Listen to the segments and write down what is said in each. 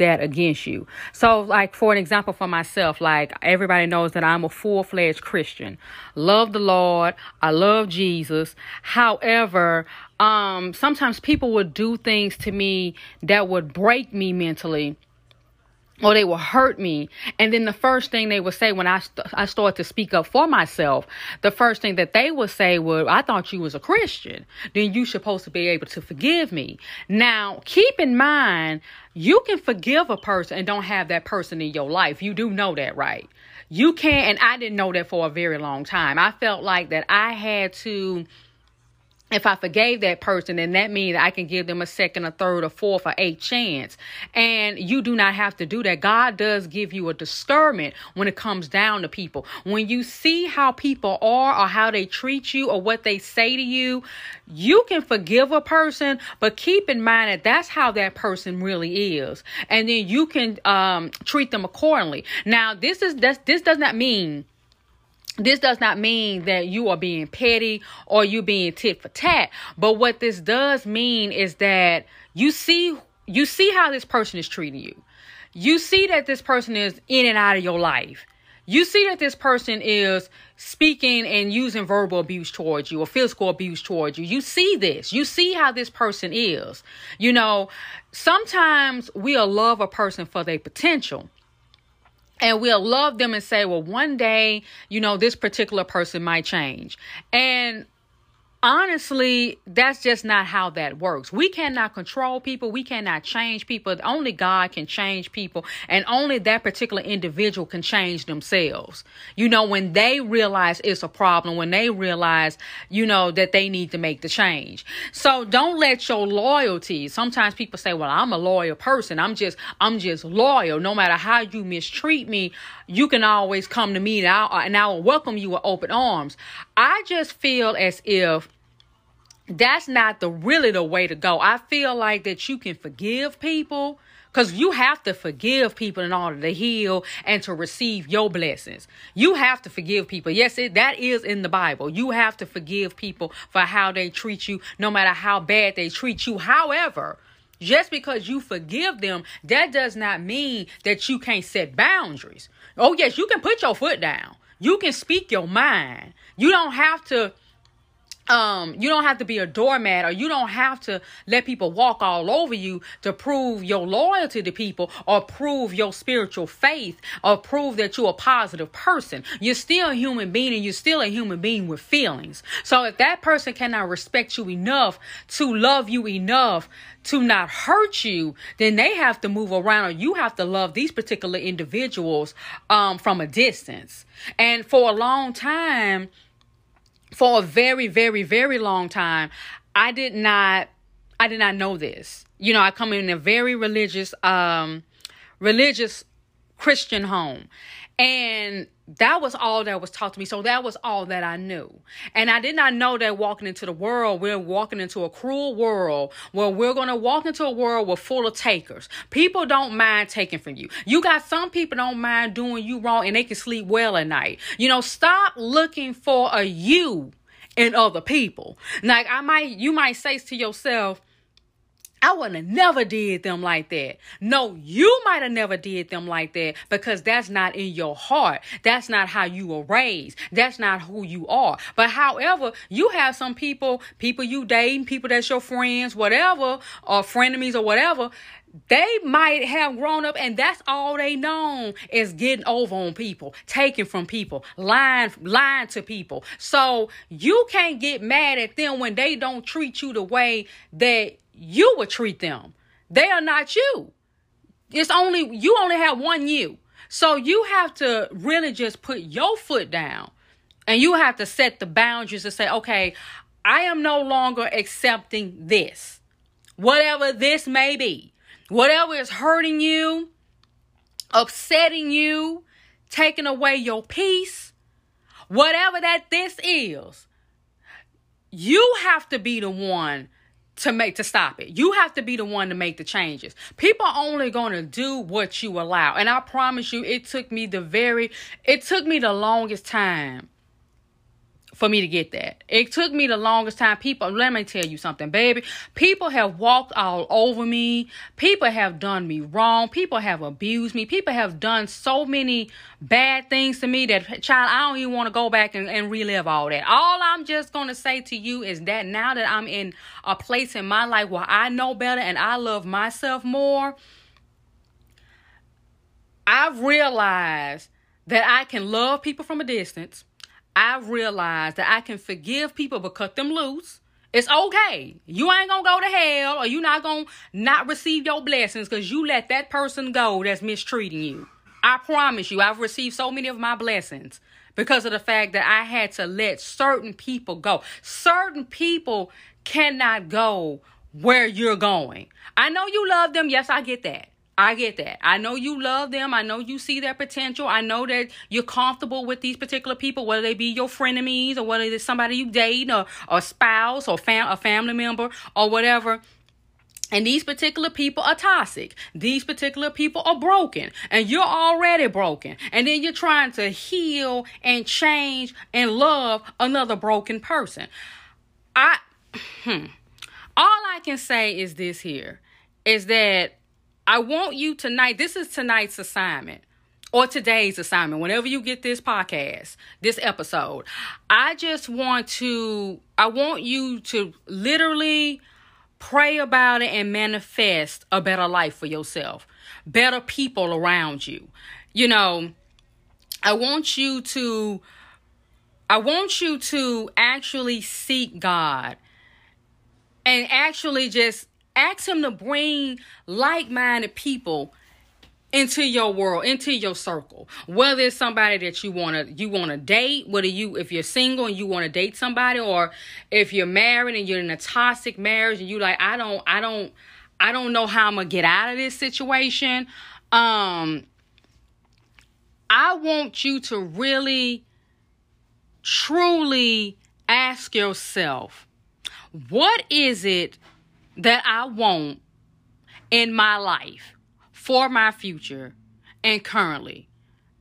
that against you. So, like, for an example, for myself, like, everybody knows that I'm a full fledged Christian. Love the Lord. I love Jesus. However, um, sometimes people would do things to me that would break me mentally or they will hurt me. And then the first thing they would say when I, st- I start to speak up for myself, the first thing that they would say was, I thought you was a Christian. Then you supposed to be able to forgive me. Now, keep in mind, you can forgive a person and don't have that person in your life. You do know that, right? You can, and I didn't know that for a very long time. I felt like that I had to if I forgave that person, then that means I can give them a second, a third, a fourth, or eighth chance. And you do not have to do that. God does give you a discernment when it comes down to people. When you see how people are or how they treat you or what they say to you, you can forgive a person, but keep in mind that that's how that person really is. And then you can um, treat them accordingly. Now, this is this, this does not mean this does not mean that you are being petty or you being tit for tat. But what this does mean is that you see you see how this person is treating you. You see that this person is in and out of your life. You see that this person is speaking and using verbal abuse towards you or physical abuse towards you. You see this. You see how this person is. You know, sometimes we'll love a person for their potential and we'll love them and say, well, one day, you know, this particular person might change. And honestly, that's just not how that works. We cannot control people. We cannot change people. Only God can change people, and only that particular individual can change themselves. You know, when they realize it's a problem, when they realize, you know, that they need to make the change. So don't let your loyalty. Sometimes people say, "Well, I'm a loyal person. I'm just, I'm just loyal. No matter how you mistreat me, you can always come to me, and I'll, and I will welcome you with open arms." I just feel as if that's not the really the way to go. I feel like that you can forgive people because you have to forgive people in order to heal and to receive your blessings. You have to forgive people. Yes, it, that is in the Bible. You have to forgive people for how they treat you, no matter how bad they treat you. However, just because you forgive them, that does not mean that you can't set boundaries. Oh, yes, you can put your foot down. You can speak your mind. You don't have to um, you don't have to be a doormat or you don't have to let people walk all over you to prove your loyalty to people or prove your spiritual faith or prove that you're a positive person. You're still a human being and you're still a human being with feelings. So if that person cannot respect you enough to love you enough to not hurt you, then they have to move around or you have to love these particular individuals um, from a distance. And for a long time, for a very, very, very long time, I did not I did not know this. You know, I come in a very religious, um, religious Christian home. And that was all that was taught to me. So that was all that I knew. And I did not know that walking into the world, we're walking into a cruel world where we're going to walk into a world with full of takers. People don't mind taking from you. You got some people don't mind doing you wrong and they can sleep well at night. You know, stop looking for a you in other people. Like I might, you might say to yourself, I wouldn't have never did them like that. No, you might have never did them like that because that's not in your heart. That's not how you were raised. That's not who you are. But however, you have some people, people you dating, people that's your friends, whatever, or frenemies or whatever, they might have grown up and that's all they know is getting over on people, taking from people, lying, lying to people. So you can't get mad at them when they don't treat you the way that you would treat them. They are not you. It's only, you only have one you. So you have to really just put your foot down and you have to set the boundaries to say, okay, I am no longer accepting this, whatever this may be, whatever is hurting you, upsetting you, taking away your peace, whatever that this is, you have to be the one to make to stop it. You have to be the one to make the changes. People are only going to do what you allow. And I promise you it took me the very it took me the longest time for me to get that. It took me the longest time. People, let me tell you something, baby. People have walked all over me. People have done me wrong. People have abused me. People have done so many bad things to me that, child, I don't even want to go back and, and relive all that. All I'm just going to say to you is that now that I'm in a place in my life where I know better and I love myself more, I've realized that I can love people from a distance I've realized that I can forgive people but cut them loose. It's okay. You ain't gonna go to hell or you not gonna not receive your blessings because you let that person go that's mistreating you. I promise you, I've received so many of my blessings because of the fact that I had to let certain people go. Certain people cannot go where you're going. I know you love them. Yes, I get that. I get that. I know you love them. I know you see their potential. I know that you're comfortable with these particular people, whether they be your frenemies or whether it's somebody you date or a spouse or fam- a family member or whatever. And these particular people are toxic. These particular people are broken. And you're already broken. And then you're trying to heal and change and love another broken person. I hmm. All I can say is this here is that I want you tonight, this is tonight's assignment or today's assignment, whenever you get this podcast, this episode. I just want to, I want you to literally pray about it and manifest a better life for yourself, better people around you. You know, I want you to, I want you to actually seek God and actually just Ask him to bring like-minded people into your world, into your circle. Whether it's somebody that you want to you want to date, whether you if you're single and you want to date somebody or if you're married and you're in a toxic marriage and you like I don't I don't I don't know how I'm to get out of this situation. Um I want you to really truly ask yourself, what is it that I want in my life for my future and currently.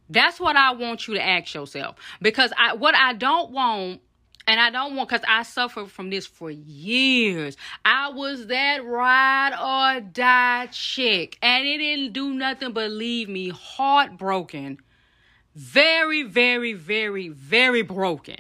That's what I want you to ask yourself. Because I what I don't want and I don't want because I suffered from this for years. I was that ride or die chick. And it didn't do nothing but leave me heartbroken. Very, very, very, very broken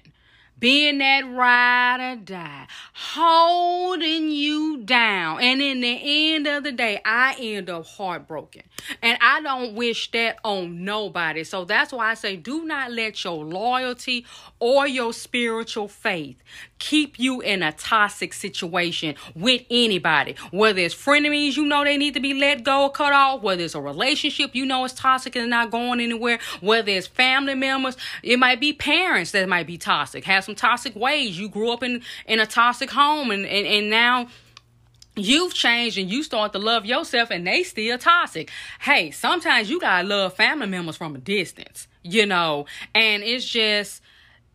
being that ride or die, holding you down. And in the end of the day, I end up heartbroken. And I don't wish that on nobody. So that's why I say do not let your loyalty or your spiritual faith keep you in a toxic situation with anybody. Whether it's frenemies you know they need to be let go or cut off, whether it's a relationship you know is toxic and not going anywhere, whether it's family members, it might be parents that might be toxic, have some toxic ways. You grew up in, in a toxic home and, and, and now you've changed and you start to love yourself and they still toxic. Hey, sometimes you gotta love family members from a distance, you know, and it's just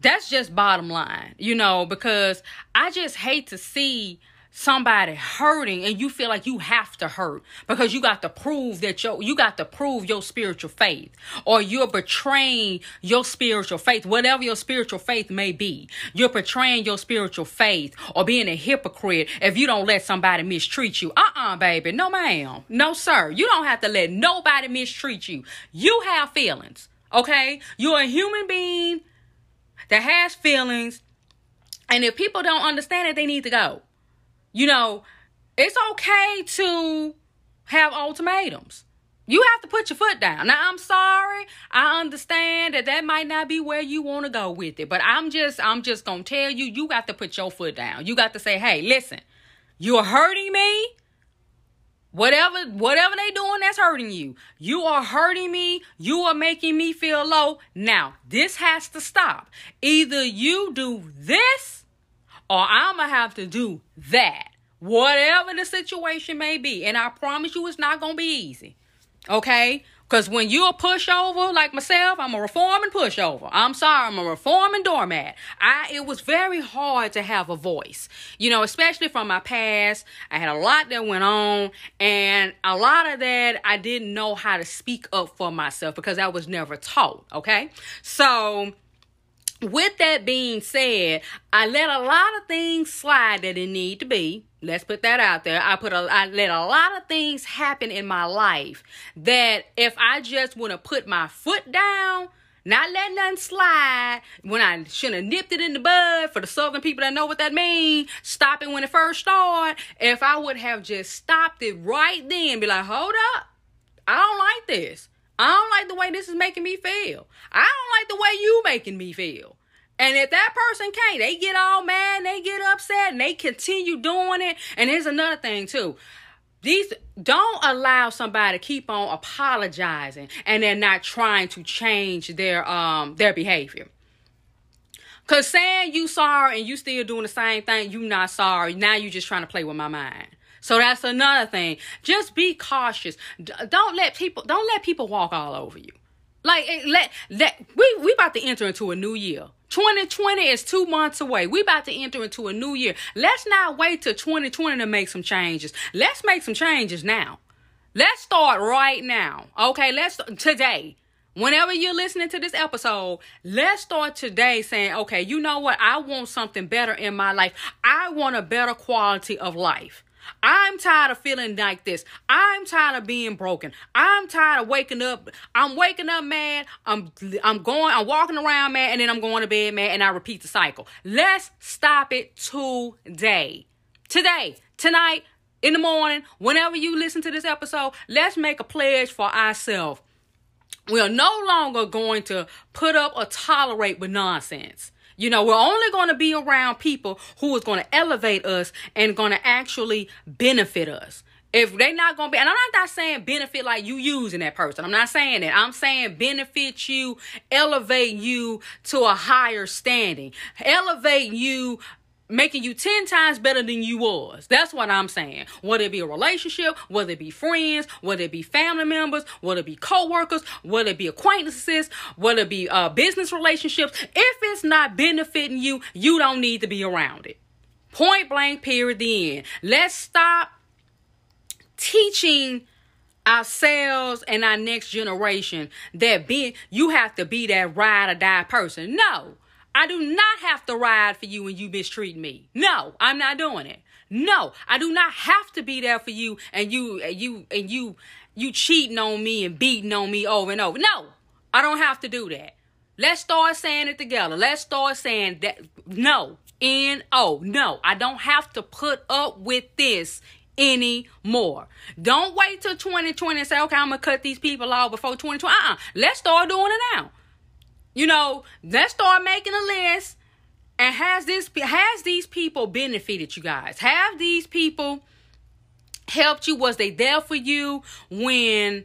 that's just bottom line, you know, because I just hate to see somebody hurting and you feel like you have to hurt because you got to prove that your you got to prove your spiritual faith or you're betraying your spiritual faith whatever your spiritual faith may be. You're betraying your spiritual faith or being a hypocrite if you don't let somebody mistreat you. Uh-uh baby. No ma'am. No sir. You don't have to let nobody mistreat you. You have feelings okay? You're a human being that has feelings and if people don't understand it they need to go you know, it's okay to have ultimatums. You have to put your foot down. Now, I'm sorry. I understand that that might not be where you want to go with it, but I'm just I'm just going to tell you you got to put your foot down. You got to say, "Hey, listen. You're hurting me. Whatever whatever they doing that's hurting you. You are hurting me. You are making me feel low. Now, this has to stop. Either you do this or I'm going to have to do that. Whatever the situation may be. And I promise you, it's not going to be easy. Okay? Because when you're a pushover like myself, I'm a reforming pushover. I'm sorry, I'm a reforming doormat. I it was very hard to have a voice, you know, especially from my past. I had a lot that went on, and a lot of that I didn't know how to speak up for myself because I was never taught. Okay, so with that being said, I let a lot of things slide that didn't need to be. Let's put that out there. I put a I let a lot of things happen in my life that if I just want to put my foot down, not letting nothing slide when I should have nipped it in the bud for the southern people that know what that means. Stop it when it first started. If I would have just stopped it right then, be like, hold up. I don't like this. I don't like the way this is making me feel. I don't like the way you making me feel. And if that person can't, they get all mad, they get upset, and they continue doing it. And here's another thing too. These don't allow somebody to keep on apologizing and they're not trying to change their um their behavior. Cause saying you sorry and you still doing the same thing, you not sorry. Now you just trying to play with my mind. So that's another thing. Just be cautious. D- don't let people don't let people walk all over you. Like eh, let let we we about to enter into a new year. 2020 is two months away. We about to enter into a new year. Let's not wait till 2020 to make some changes. Let's make some changes now. Let's start right now. Okay, let's today. Whenever you're listening to this episode, let's start today saying, okay, you know what? I want something better in my life. I want a better quality of life. I'm tired of feeling like this. I'm tired of being broken. I'm tired of waking up. I'm waking up mad. I'm I'm going. I'm walking around mad, and then I'm going to bed mad, and I repeat the cycle. Let's stop it today. Today, tonight, in the morning, whenever you listen to this episode, let's make a pledge for ourselves. We are no longer going to put up or tolerate with nonsense. You know, we're only going to be around people who is going to elevate us and going to actually benefit us. If they're not going to be, and I'm not saying benefit like you using that person. I'm not saying that. I'm saying benefit you, elevate you to a higher standing, elevate you making you 10 times better than you was. That's what I'm saying. Whether it be a relationship, whether it be friends, whether it be family members, whether it be co-workers, whether it be acquaintances, whether it be uh, business relationships, if it's not benefiting you, you don't need to be around it. Point blank, period, the end. Let's stop teaching ourselves and our next generation that being you have to be that ride or die person. No. I do not have to ride for you when you mistreat me. No, I'm not doing it. No, I do not have to be there for you and you and you and you you cheating on me and beating on me over and over. No, I don't have to do that. Let's start saying it together. Let's start saying that no. N O. No, I don't have to put up with this anymore. Don't wait till 2020 and say, okay, I'm gonna cut these people off before 2020. Uh-uh. Let's start doing it now. You know, let's start making a list. And has this has these people benefited you guys? Have these people helped you? Was they there for you when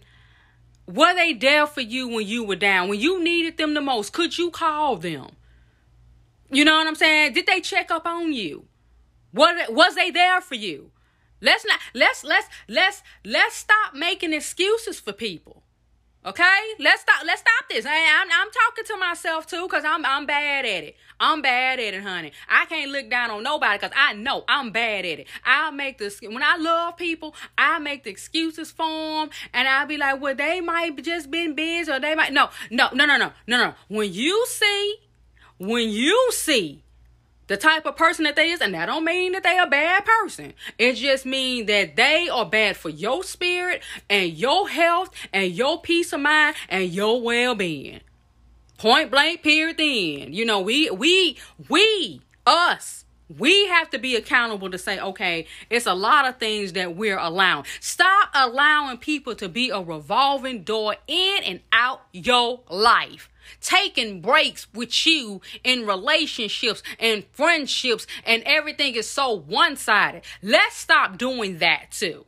were they there for you when you were down? When you needed them the most? Could you call them? You know what I'm saying? Did they check up on you? Was was they there for you? Let's not let's let's let's let's stop making excuses for people. Okay, let's stop. Let's stop this. I, am I'm, I'm talking to myself too, cause I'm I'm bad at it. I'm bad at it, honey. I can't look down on nobody, cause I know I'm bad at it. I make this when I love people. I make the excuses for them, and I'll be like, well, they might just been busy, or they might no, no, no, no, no, no, no. When you see, when you see the type of person that they is, and that don't mean that they a bad person. It just means that they are bad for your spirit and your health and your peace of mind and your well-being. Point blank, period. Then you know we we we us we have to be accountable to say, okay, it's a lot of things that we're allowing. Stop allowing people to be a revolving door in and out your life taking breaks with you in relationships and friendships, and everything is so one sided. Let's stop doing that too.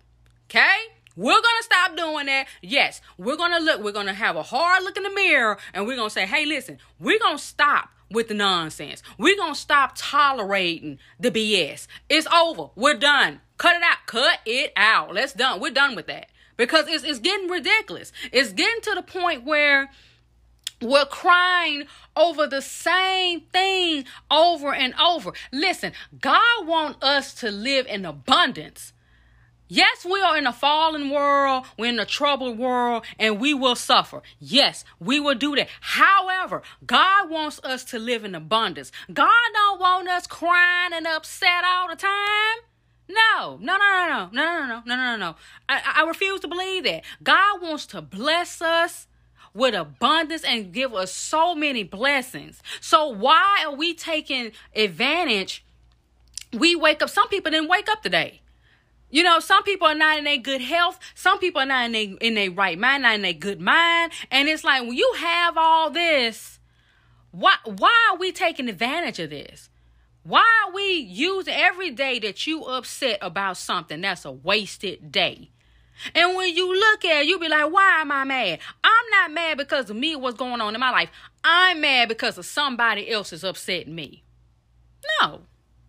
Okay? We're going to stop doing that. Yes, we're going to look, we're going to have a hard look in the mirror and we're going to say, hey, listen, we're going to stop with the nonsense. We're going to stop tolerating the BS. It's over. We're done. Cut it out. Cut it out. Let's done. We're done with that because it's, it's getting ridiculous. It's getting to the point where we're crying over the same thing over and over. Listen, God wants us to live in abundance. Yes, we are in a fallen world, we're in a troubled world, and we will suffer. Yes, we will do that. However, God wants us to live in abundance. God don't want us crying and upset all the time. No, no, no, no, no, no, no, no, no, no, no. I, I refuse to believe that. God wants to bless us with abundance and give us so many blessings. So why are we taking advantage? We wake up. Some people didn't wake up today. You know, some people are not in a good health. Some people are not in a in a right mind, not in a good mind. And it's like when you have all this, why why are we taking advantage of this? Why are we using every day that you upset about something that's a wasted day? And when you look at it, you be like, why am I mad? I'm not mad because of me, what's going on in my life. I'm mad because of somebody else is upsetting me. No.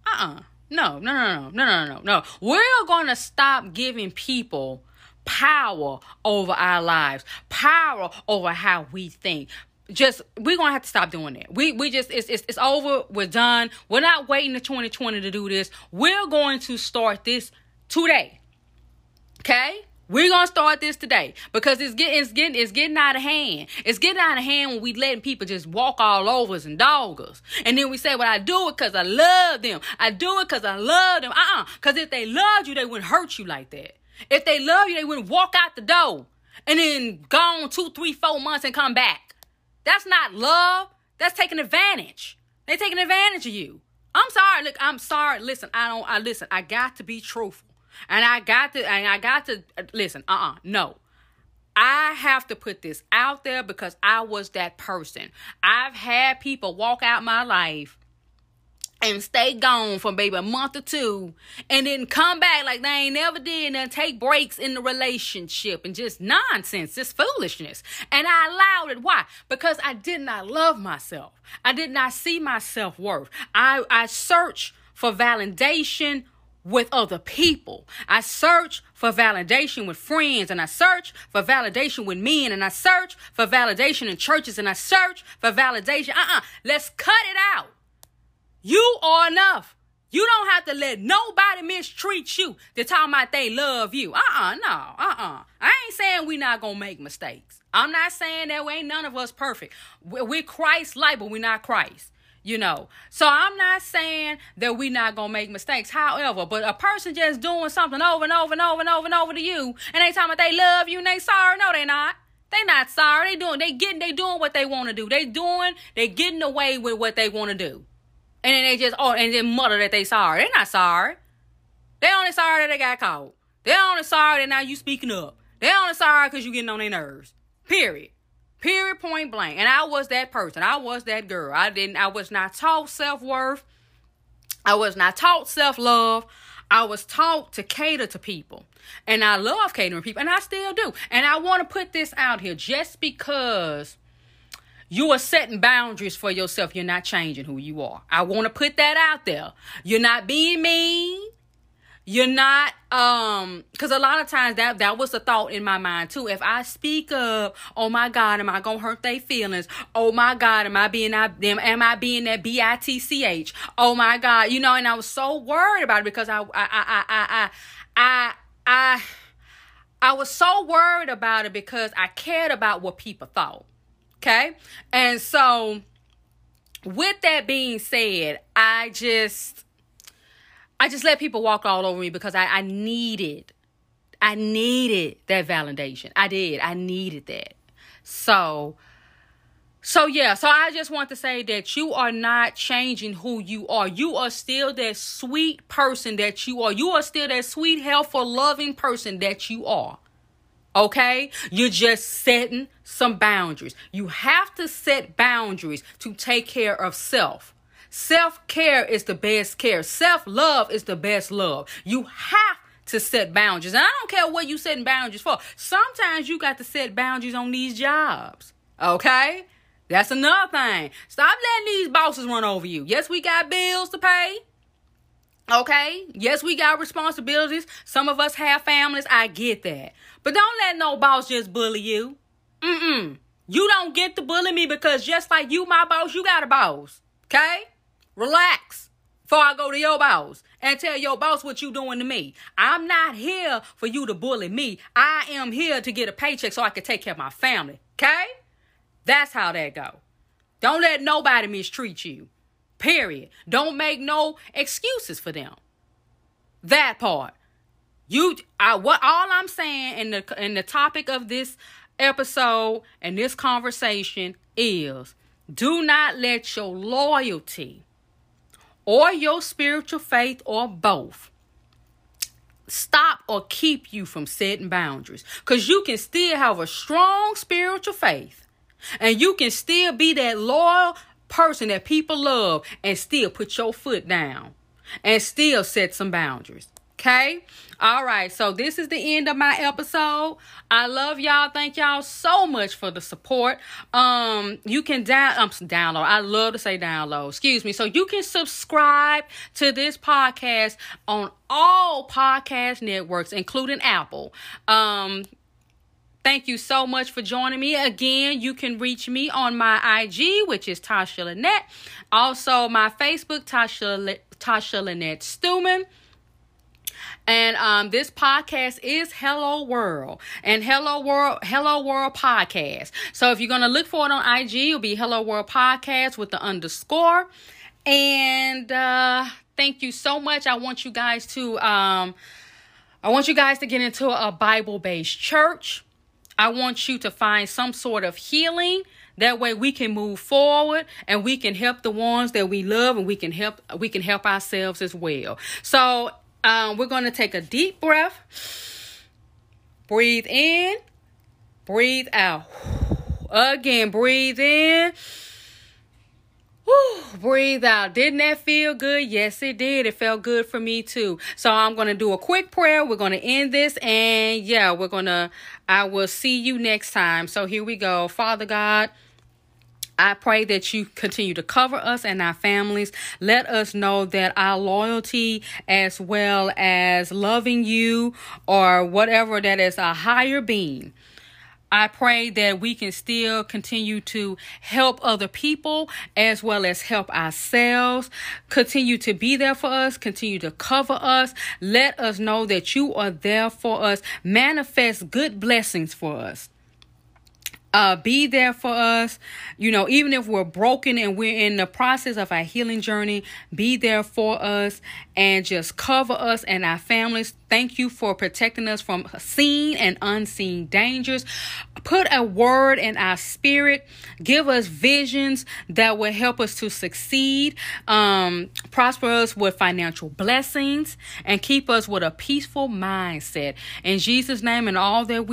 Uh-uh. No, no, no, no, no, no, no, no. We're going to stop giving people power over our lives, power over how we think. Just we're gonna have to stop doing that. We we just it's it's, it's over. We're done. We're not waiting to 2020 to do this. We're going to start this today. Okay? We're gonna start this today because it's getting it's getting it's getting out of hand. It's getting out of hand when we letting people just walk all over us and dog us. And then we say, Well, I do it because I love them. I do it because I love them. Uh-uh. Because if they loved you, they wouldn't hurt you like that. If they love you, they wouldn't walk out the door and then gone two, three, four months and come back. That's not love. That's taking advantage. They taking advantage of you. I'm sorry. Look, I'm sorry. Listen, I don't I listen, I got to be truthful. And I got to, and I got to listen. Uh uh-uh, uh no. I have to put this out there because I was that person. I've had people walk out my life and stay gone for maybe a month or two and then come back like they ain't never did and take breaks in the relationship and just nonsense, just foolishness. And I allowed it. Why? Because I did not love myself. I did not see my self worth. I, I searched for validation with other people. I search for validation with friends and I search for validation with men and I search for validation in churches and I search for validation. Uh-uh. Let's cut it out. You are enough. You don't have to let nobody mistreat you to talk about they love you. Uh-uh, no, uh-uh. I ain't saying we not gonna make mistakes. I'm not saying that we ain't none of us perfect. We're Christ-like, but we're not Christ you know. So I'm not saying that we're not gonna make mistakes. However, but a person just doing something over and over and over and over and over to you, and they talking about they love you and they sorry. No, they not. They not sorry. They doing they getting they doing what they want to do. They doing they getting away with what they want to do. And then they just oh and then mutter that they sorry. They not sorry. They only sorry that they got caught. They only sorry that now you speaking up. They only sorry because you getting on their nerves. Period. Period, point blank. And I was that person. I was that girl. I didn't, I was not taught self worth. I was not taught self love. I was taught to cater to people. And I love catering people, and I still do. And I want to put this out here just because you are setting boundaries for yourself, you're not changing who you are. I want to put that out there. You're not being mean. You're not um because a lot of times that that was the thought in my mind too. If I speak up, oh my God, am I gonna hurt their feelings? Oh my God, am I being that them? Am I being that B I T C H? Oh my God, you know. And I was so worried about it because I I I I I I I, I was so worried about it because I cared about what people thought. Okay, and so with that being said, I just I just let people walk all over me because I, I needed, I needed that validation. I did. I needed that. So, so yeah, so I just want to say that you are not changing who you are. You are still that sweet person that you are. You are still that sweet, helpful, loving person that you are. Okay? You're just setting some boundaries. You have to set boundaries to take care of self. Self care is the best care. Self love is the best love. You have to set boundaries. And I don't care what you setting boundaries for. Sometimes you got to set boundaries on these jobs. Okay? That's another thing. Stop letting these bosses run over you. Yes, we got bills to pay. Okay? Yes, we got responsibilities. Some of us have families. I get that. But don't let no boss just bully you. Mm-mm. You don't get to bully me because just like you, my boss, you got a boss. Okay? Relax. before I go to your boss and tell your boss what you doing to me. I'm not here for you to bully me. I am here to get a paycheck so I can take care of my family. Okay? That's how that go. Don't let nobody mistreat you. Period. Don't make no excuses for them. That part. You I what all I'm saying in the in the topic of this episode and this conversation is do not let your loyalty or your spiritual faith or both. Stop or keep you from setting boundaries because you can still have a strong spiritual faith and you can still be that loyal person that people love and still put your foot down and still set some boundaries Okay. All right. So this is the end of my episode. I love y'all. Thank y'all so much for the support. Um, you can down um download. I love to say download. Excuse me. So you can subscribe to this podcast on all podcast networks, including Apple. Um, Thank you so much for joining me. Again, you can reach me on my IG, which is Tasha Lynette. Also, my Facebook, Tasha, Tasha Lynette Stuman. And um, this podcast is Hello World and Hello World Hello World Podcast. So if you're gonna look for it on IG, it'll be Hello World Podcast with the underscore. And uh, thank you so much. I want you guys to um, I want you guys to get into a Bible based church. I want you to find some sort of healing. That way we can move forward and we can help the ones that we love and we can help we can help ourselves as well. So um, we're going to take a deep breath. Breathe in. Breathe out. Again, breathe in. Whew, breathe out. Didn't that feel good? Yes, it did. It felt good for me too. So I'm going to do a quick prayer. We're going to end this. And yeah, we're going to, I will see you next time. So here we go. Father God. I pray that you continue to cover us and our families. Let us know that our loyalty, as well as loving you or whatever that is a higher being. I pray that we can still continue to help other people as well as help ourselves. Continue to be there for us. Continue to cover us. Let us know that you are there for us. Manifest good blessings for us uh, be there for us. You know, even if we're broken and we're in the process of our healing journey, be there for us and just cover us and our families. Thank you for protecting us from seen and unseen dangers. Put a word in our spirit. Give us visions that will help us to succeed. Um, prosper us with financial blessings and keep us with a peaceful mindset. In Jesus' name and all that we